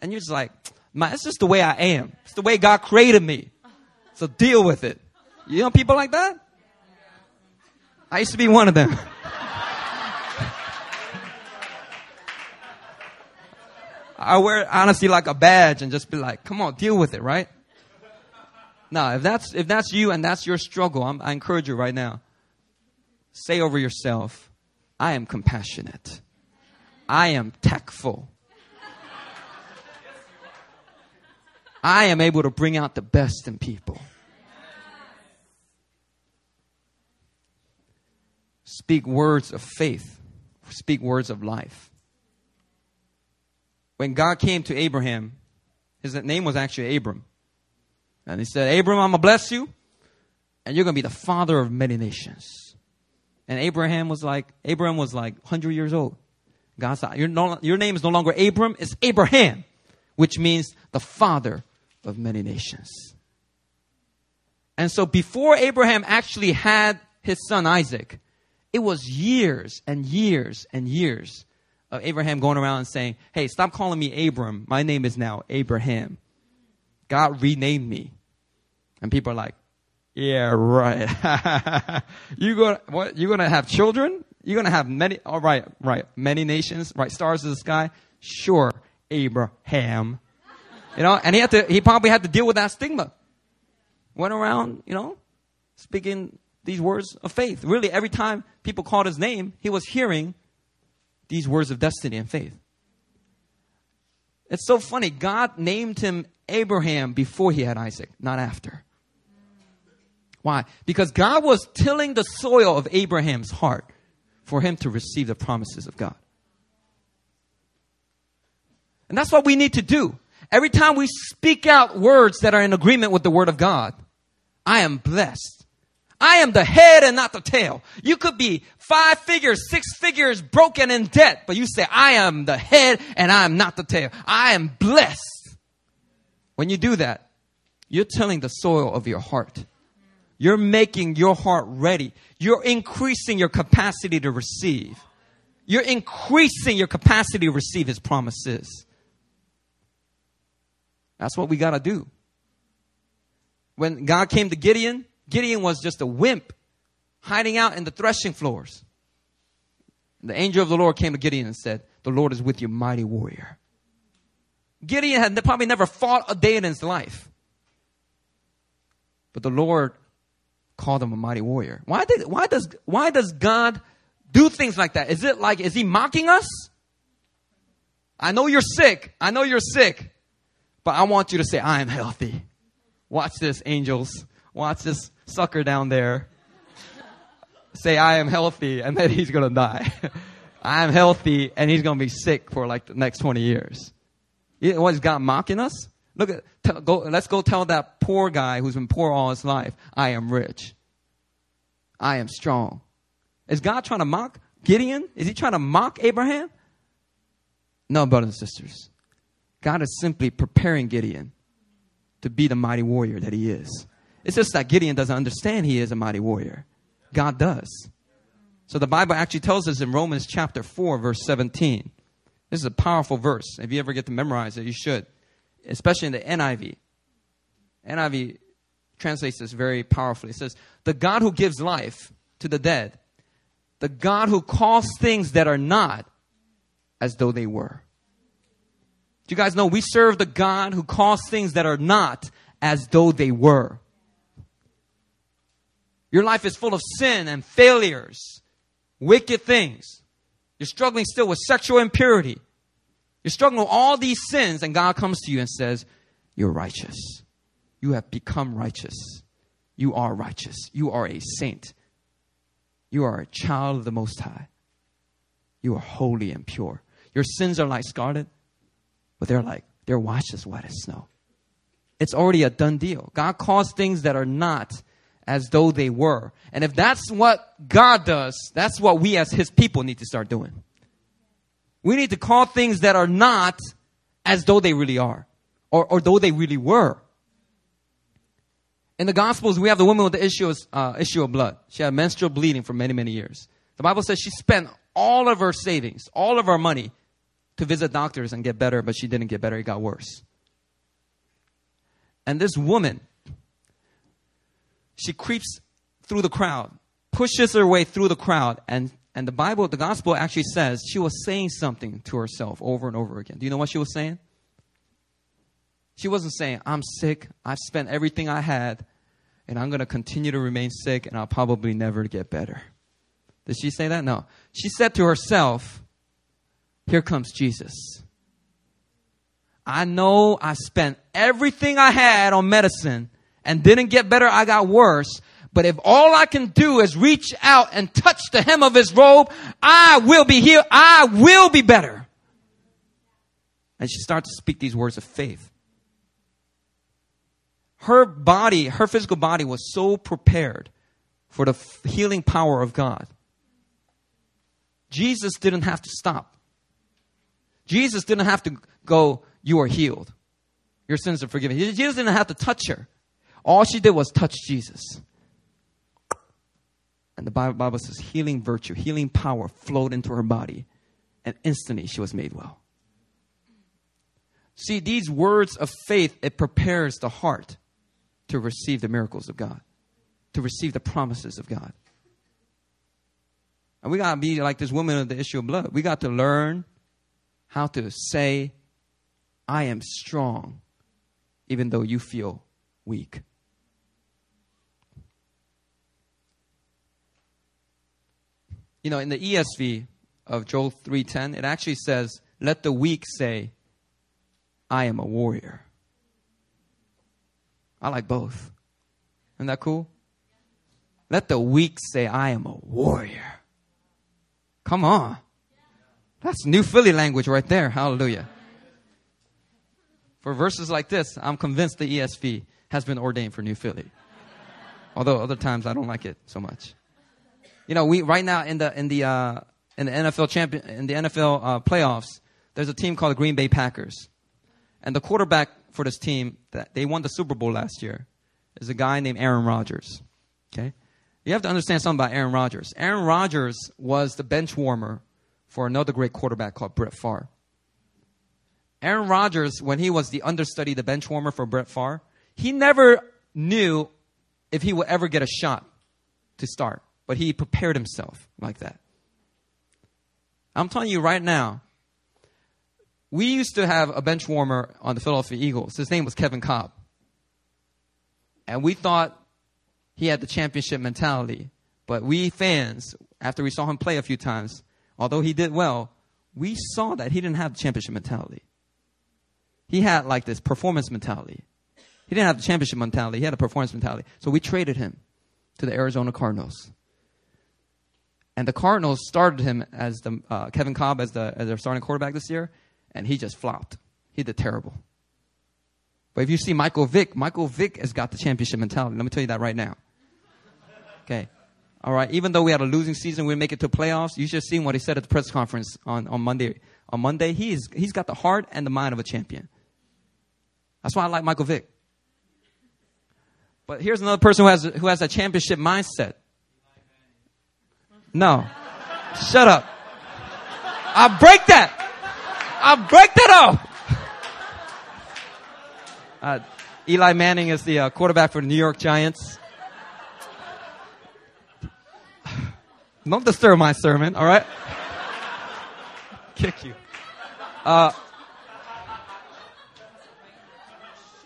And you're just like, man, it's just the way I am. It's the way God created me. So deal with it. You know people like that? I used to be one of them. I wear honesty like a badge and just be like, come on, deal with it, right? Now, if that's, if that's you and that's your struggle, I'm, I encourage you right now say over yourself, I am compassionate. I am tactful. I am able to bring out the best in people. speak words of faith, speak words of life. When God came to Abraham, his name was actually Abram. And he said, Abram, I'm going to bless you, and you're going to be the father of many nations. And Abraham was like, Abraham was like 100 years old. God said, your, no, your name is no longer Abram, it's Abraham, which means the father of many nations. And so before Abraham actually had his son Isaac, it was years and years and years of Abraham going around and saying, Hey, stop calling me Abram. My name is now Abraham. God renamed me. And people are like, Yeah, right. you gonna what you're gonna have children? You're gonna have many all right, right. Many nations, right, stars in the sky? Sure, Abraham. You know, and he had to he probably had to deal with that stigma. Went around, you know, speaking these words of faith. Really, every time people called his name, he was hearing these words of destiny and faith. It's so funny. God named him Abraham before he had Isaac, not after. Why? Because God was tilling the soil of Abraham's heart for him to receive the promises of God. And that's what we need to do. Every time we speak out words that are in agreement with the word of God, I am blessed. I am the head and not the tail. You could be five figures, six figures broken in debt, but you say, I am the head and I am not the tail. I am blessed. When you do that, you're tilling the soil of your heart. You're making your heart ready. You're increasing your capacity to receive. You're increasing your capacity to receive His promises. That's what we got to do. When God came to Gideon, Gideon was just a wimp hiding out in the threshing floors. The angel of the Lord came to Gideon and said, The Lord is with you, mighty warrior. Gideon had probably never fought a day in his life. But the Lord called him a mighty warrior. Why, did, why, does, why does God do things like that? Is it like, is he mocking us? I know you're sick. I know you're sick. But I want you to say, I am healthy. Watch this, angels. Watch this sucker down there say, I am healthy, and then he's going to die. I am healthy, and he's going to be sick for like the next 20 years. What is God mocking us? Look at, tell, go, let's go tell that poor guy who's been poor all his life, I am rich. I am strong. Is God trying to mock Gideon? Is he trying to mock Abraham? No, brothers and sisters. God is simply preparing Gideon to be the mighty warrior that he is. It's just that Gideon doesn't understand he is a mighty warrior. God does. So the Bible actually tells us in Romans chapter 4, verse 17. This is a powerful verse. If you ever get to memorize it, you should, especially in the NIV. NIV translates this very powerfully. It says, The God who gives life to the dead, the God who calls things that are not as though they were. Do you guys know we serve the God who calls things that are not as though they were? Your life is full of sin and failures, wicked things. You're struggling still with sexual impurity. You're struggling with all these sins, and God comes to you and says, You're righteous. You have become righteous. You are righteous. You are a saint. You are a child of the Most High. You are holy and pure. Your sins are like scarlet, but they're like, they're washed as white as snow. It's already a done deal. God calls things that are not as though they were. And if that's what God does, that's what we as His people need to start doing. We need to call things that are not as though they really are, or, or though they really were. In the Gospels, we have the woman with the issue of, uh, issue of blood. She had menstrual bleeding for many, many years. The Bible says she spent all of her savings, all of her money to visit doctors and get better, but she didn't get better. It got worse. And this woman, she creeps through the crowd, pushes her way through the crowd, and, and the Bible, the gospel actually says she was saying something to herself over and over again. Do you know what she was saying? She wasn't saying, I'm sick, I've spent everything I had, and I'm going to continue to remain sick, and I'll probably never get better. Did she say that? No. She said to herself, Here comes Jesus. I know I spent everything I had on medicine, and didn't get better, I got worse. But if all I can do is reach out and touch the hem of his robe, I will be healed. I will be better. And she starts to speak these words of faith. Her body, her physical body was so prepared for the healing power of God. Jesus didn't have to stop. Jesus didn't have to go, You are healed. Your sins are forgiven. Jesus didn't have to touch her. All she did was touch Jesus. And the Bible, says healing virtue, healing power flowed into her body, and instantly she was made well. See, these words of faith, it prepares the heart to receive the miracles of God, to receive the promises of God. And we got to be like this woman of the issue of blood. We got to learn how to say, I am strong, even though you feel weak. You know, in the ESV of Joel 3:10, it actually says, "Let the weak say, I am a warrior." I like both. Isn't that cool? Let the weak say, I am a warrior. Come on. That's New Philly language right there. Hallelujah. For verses like this, I'm convinced the ESV has been ordained for New Philly. Although other times I don't like it so much. You know, we right now in the in the uh, in the NFL champion in the NFL uh, playoffs, there's a team called the Green Bay Packers, and the quarterback for this team that they won the Super Bowl last year is a guy named Aaron Rodgers. Okay, you have to understand something about Aaron Rodgers. Aaron Rodgers was the bench warmer for another great quarterback called Brett Favre. Aaron Rodgers, when he was the understudy, the bench warmer for Brett Favre, he never knew if he would ever get a shot to start but he prepared himself like that. I'm telling you right now, we used to have a bench warmer on the Philadelphia Eagles. His name was Kevin Kolb. And we thought he had the championship mentality. But we fans, after we saw him play a few times, although he did well, we saw that he didn't have the championship mentality. He had like this performance mentality. He didn't have the championship mentality. He had a performance mentality. So we traded him to the Arizona Cardinals. And the Cardinals started him as the uh, Kevin Kolb as the as their starting quarterback this year, and he just flopped. He did terrible. But if you see Michael Vick, Michael Vick has got the championship mentality. Let me tell you that right now. Okay. All right. Even though we had a losing season, we make it to playoffs. You just seen what he said at the press conference on, on Monday. On Monday, he's he's got the heart and the mind of a champion. That's why I like Michael Vick. But here's another person who has who has a championship mindset. No. Shut up. I'll break that. I'll break that off. Uh, Eli Manning is the uh, quarterback for the New York Giants. Don't disturb my sermon, all right? Kick you. Uh,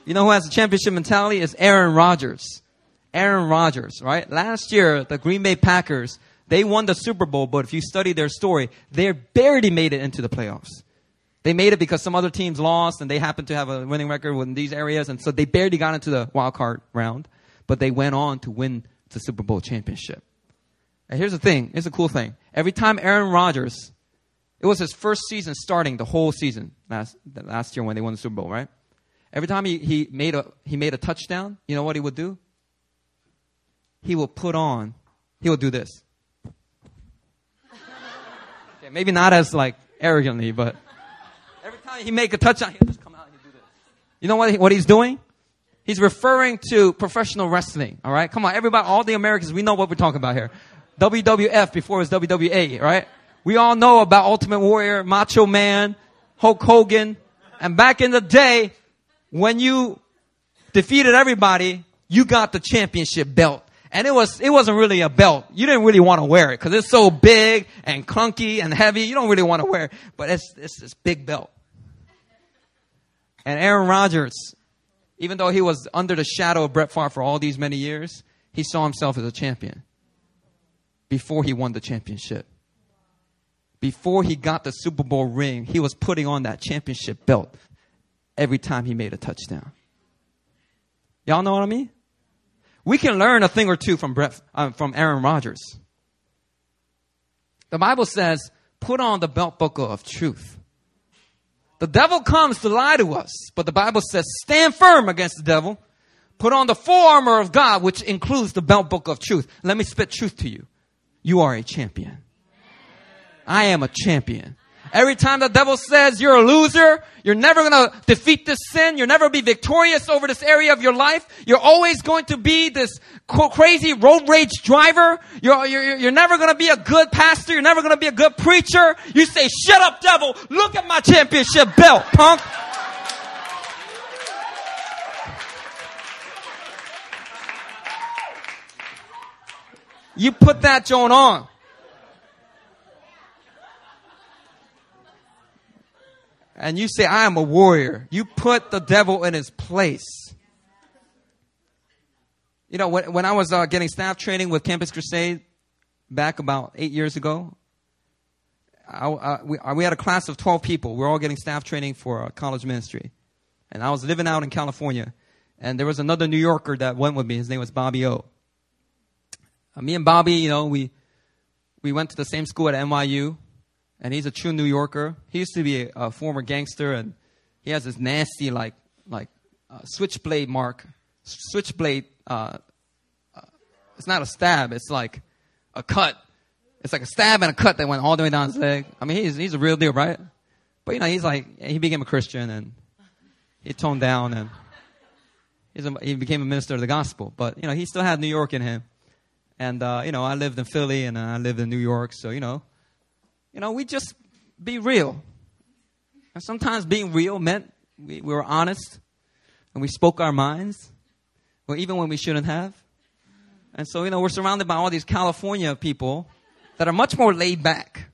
you know who has a championship mentality? Is Aaron Rodgers. Aaron Rodgers, right? Last year, the Green Bay Packers they won the Super Bowl, but if you study their story, they barely made it into the playoffs. They made it because some other teams lost and they happened to have a winning record in these areas, and so they barely got into the wild card round, but they went on to win the Super Bowl championship. And here's the thing, here's a cool thing. Every time Aaron Rodgers, it was his first season starting the whole season last last year when they won the Super Bowl, right? Every time he, he made a he made a touchdown, you know what he would do? He would put on, he would do this maybe not as like arrogantly, but every time he make a touchdown, he'll just come out and do this. You know what, he, what he's doing? He's referring to professional wrestling. All right, come on, everybody, all the Americans, we know what we're talking about here. WWF before it was WWA, right? We all know about Ultimate Warrior, Macho Man, Hulk Hogan, and back in the day, when you defeated everybody, you got the championship belt. And it was, it wasn't really a belt. You didn't really want to wear it because it's so big and clunky and heavy. You don't really want to wear it, but it's, it's this big belt. And Aaron Rodgers, even though he was under the shadow of Brett Favre for all these many years, he saw himself as a champion before he won the championship. Before he got the Super Bowl ring, he was putting on that championship belt every time he made a touchdown. Y'all know what I mean? We can learn a thing or two from Brett, uh, from Aaron Rodgers. The Bible says, put on the belt buckle of truth. The devil comes to lie to us, but the Bible says, stand firm against the devil. Put on the full armor of God, which includes the belt buckle of truth. Let me spit truth to you. You are a champion. I am a champion. Every time the devil says you're a loser, you're never going to defeat this sin, you'll never be victorious over this area of your life, you're always going to be this crazy road rage driver, you're, you're, you're never going to be a good pastor, you're never going to be a good preacher. You say, shut up devil, look at my championship belt, punk. You put that on. And you say, I am a warrior, you put the devil in his place. You know, when, when I was uh, getting staff training with Campus Crusade back about eight years ago, I, uh, we, uh, we, had a class of 12 people. We are all getting staff training for a college ministry. And I was living out in California. And there was another New Yorker that went with me. His name was Bobby O. Uh, me and Bobby, you know, we, we went to the same school at NYU and he's a true New Yorker. He used to be a, a former gangster, and he has this nasty like like uh, switchblade mark, switchblade. Uh, uh, it's not a stab; it's like a cut. It's like a stab and a cut that went all the way down his leg. I mean, he's he's a real deal, right? But you know, he's like he became a Christian and he toned down and a, he became a minister of the gospel. But you know, he still had New York in him. And uh, you know, I lived in Philly and I lived in New York, so you know, you know, we just be real. And sometimes being real meant we, we were honest and we spoke our minds, well, even when we shouldn't have. And so, you know, we're surrounded by all these California people that are much more laid back.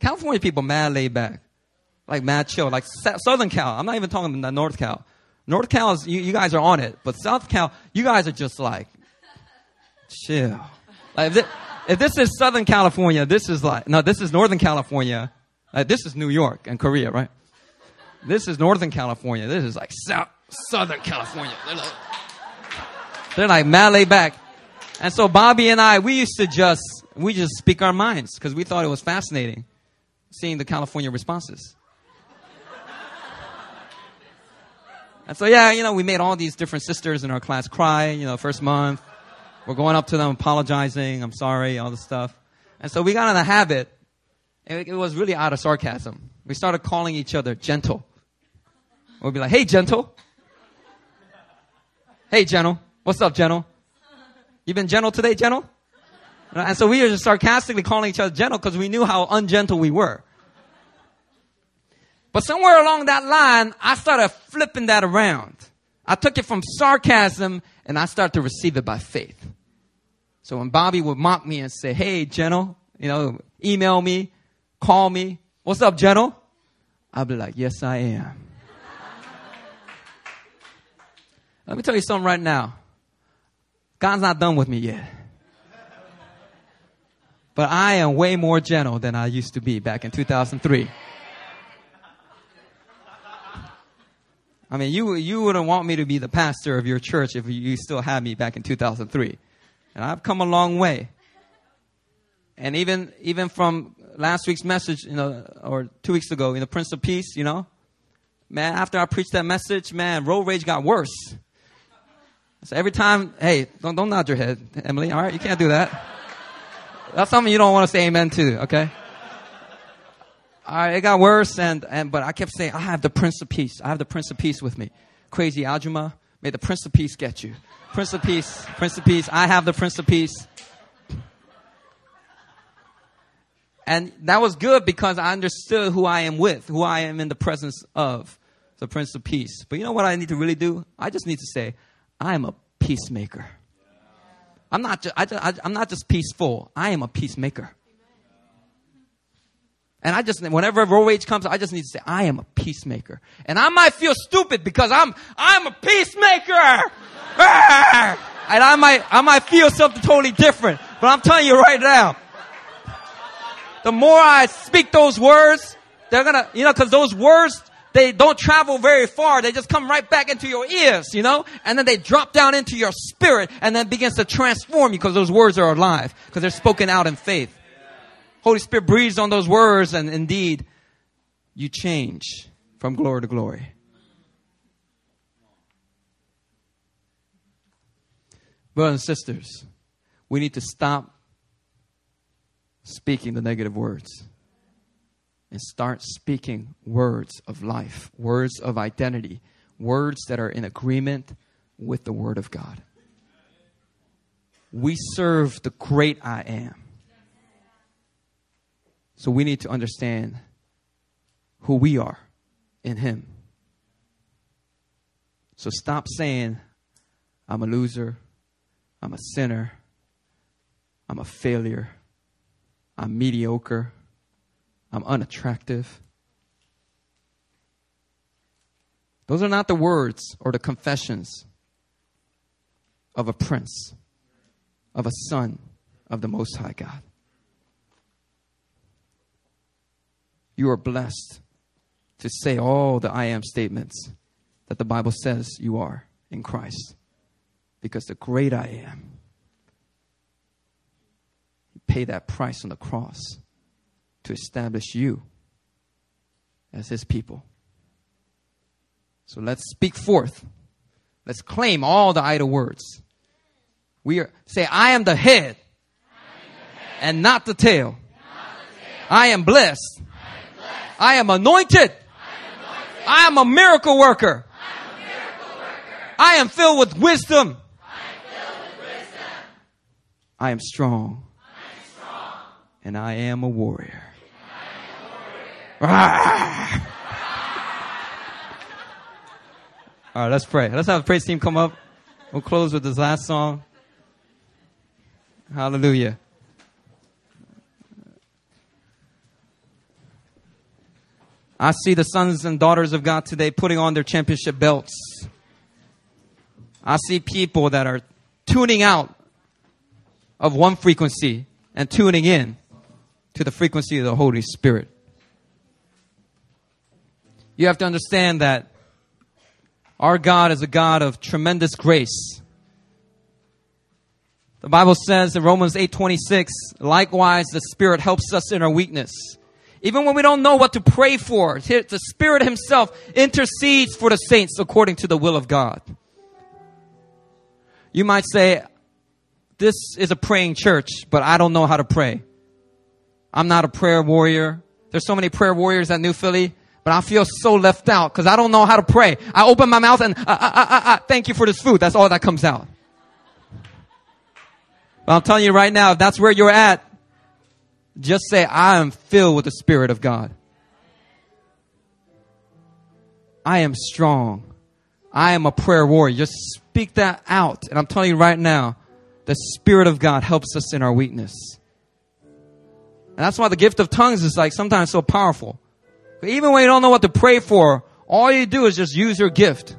California people, mad laid back. Like mad chill. Like Southern Cal. I'm not even talking about North Cal. North Cal is, you, you guys are on it. But South Cal, you guys are just like, chill. Like, if this is Southern California, this is like, no, this is Northern California. This is New York and Korea, right? This is Northern California. This is like South, Southern California. They're like, they're like back. And so Bobby and I, we used to just, we just speak our minds because we thought it was fascinating seeing the California responses. And so, yeah, you know, we made all these different sisters in our class cry, you know, first month. We're going up to them, apologizing, I'm sorry, all this stuff. And so we got in the habit, it, it was really out of sarcasm. We started calling each other gentle. We'd be like, hey, gentle. Hey, gentle. What's up, gentle? You been gentle today, gentle? And so we were just sarcastically calling each other gentle because we knew how ungentle we were. But somewhere along that line, I started flipping that around. I took it from sarcasm and I started to receive it by faith. So when Bobby would mock me and say, Hey, General, you know, email me, call me, what's up, General? I'd be like, Yes, I am. Let me tell you something right now. God's not done with me yet. But I am way more gentle than I used to be back in 2003. I mean, you, you wouldn't want me to be the pastor of your church if you still had me back in 2003. And I've come a long way. And even, even from last week's message, you know, or two weeks ago, in the Prince of Peace, you know, man, after I preached that message, man, road rage got worse. So every time, hey, don't, don't nod your head, Emily, all right? You can't do that. That's something you don't want to say amen to, okay? All right, it got worse, and, and but I kept saying, I have the Prince of Peace. I have the Prince of Peace with me. Crazy Ajuma, may the Prince of Peace get you. Prince of Peace, Prince of Peace. I have the Prince of Peace. And that was good because I understood who I am with, who I am in the presence of, the Prince of Peace. But you know what I need to really do? I just need to say, I am a peacemaker. I'm not just, I, am not just peaceful. I am a peacemaker. And I just, whenever road rage comes, I just need to say, I am a peacemaker. And I might feel stupid because I'm, I'm a peacemaker. and I might, I might feel something totally different. But I'm telling you right now, the more I speak those words, they're gonna, you know, cause those words they don't travel very far. They just come right back into your ears, you know? And then they drop down into your spirit and then begins to transform you because those words are alive because they're spoken out in faith. Holy Spirit breathes on those words and indeed you change from glory to glory. Brothers and sisters, we need to stop speaking the negative words and start speaking words of life, words of identity, words that are in agreement with the Word of God. We serve the great I am. So we need to understand who we are in Him. So stop saying, I'm a loser, I'm a sinner, I'm a failure, I'm mediocre, I'm unattractive. Those are not the words or the confessions of a prince, of a son of the Most High God. You are blessed to say all the I am statements that the Bible says you are in Christ. Because the great I am, He paid that price on the cross to establish you as His people. So let's speak forth. Let's claim all the idle words. We are, say, I am the head, am the head and not the tail. Not the tail. I am blessed. I am anointed. I am a miracle worker. I am filled with wisdom. I am strong. And I am a warrior. Ah. All right, let's pray. Let's have the praise team come up. We'll close with this last song. Hallelujah. I see the sons and daughters of God today putting on their championship belts. I see people that are tuning out of one frequency and tuning in to the frequency of the Holy Spirit. You have to understand that our God is a God of tremendous grace. The Bible says in Romans 8:26, likewise the Spirit helps us in our weakness. Even when we don't know what to pray for, the Spirit Himself intercedes for the saints according to the will of God. You might say, This is a praying church, but I don't know how to pray. I'm not a prayer warrior. There's so many prayer warriors at New Philly, but I feel so left out because I don't know how to pray. I open my mouth and, uh, uh, uh, uh, thank you for this food. That's all that comes out. But I'm telling you right now, if that's where you're at, just say, I am filled with the Spirit of God. I am strong. I am a prayer warrior. Just speak that out. And I'm telling you right now, the Spirit of God helps us in our weakness. And that's why the gift of tongues is like sometimes so powerful. Even when you don't know what to pray for, all you do is just use your gift.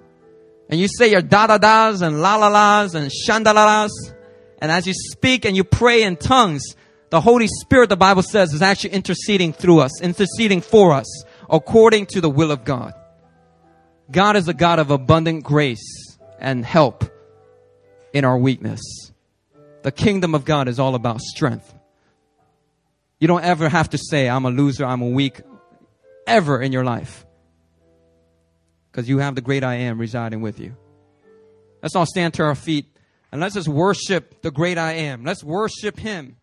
And you say your da da das and la la las and shandalalas. And as you speak and you pray in tongues, the Holy Spirit, the Bible says, is actually interceding through us, interceding for us, according to the will of God. God is a God of abundant grace and help in our weakness. The kingdom of God is all about strength. You don't ever have to say, I'm a loser, I'm a weak, ever in your life. Because you have the great I am residing with you. Let's all stand to our feet and let's just worship the great I am. Let's worship Him.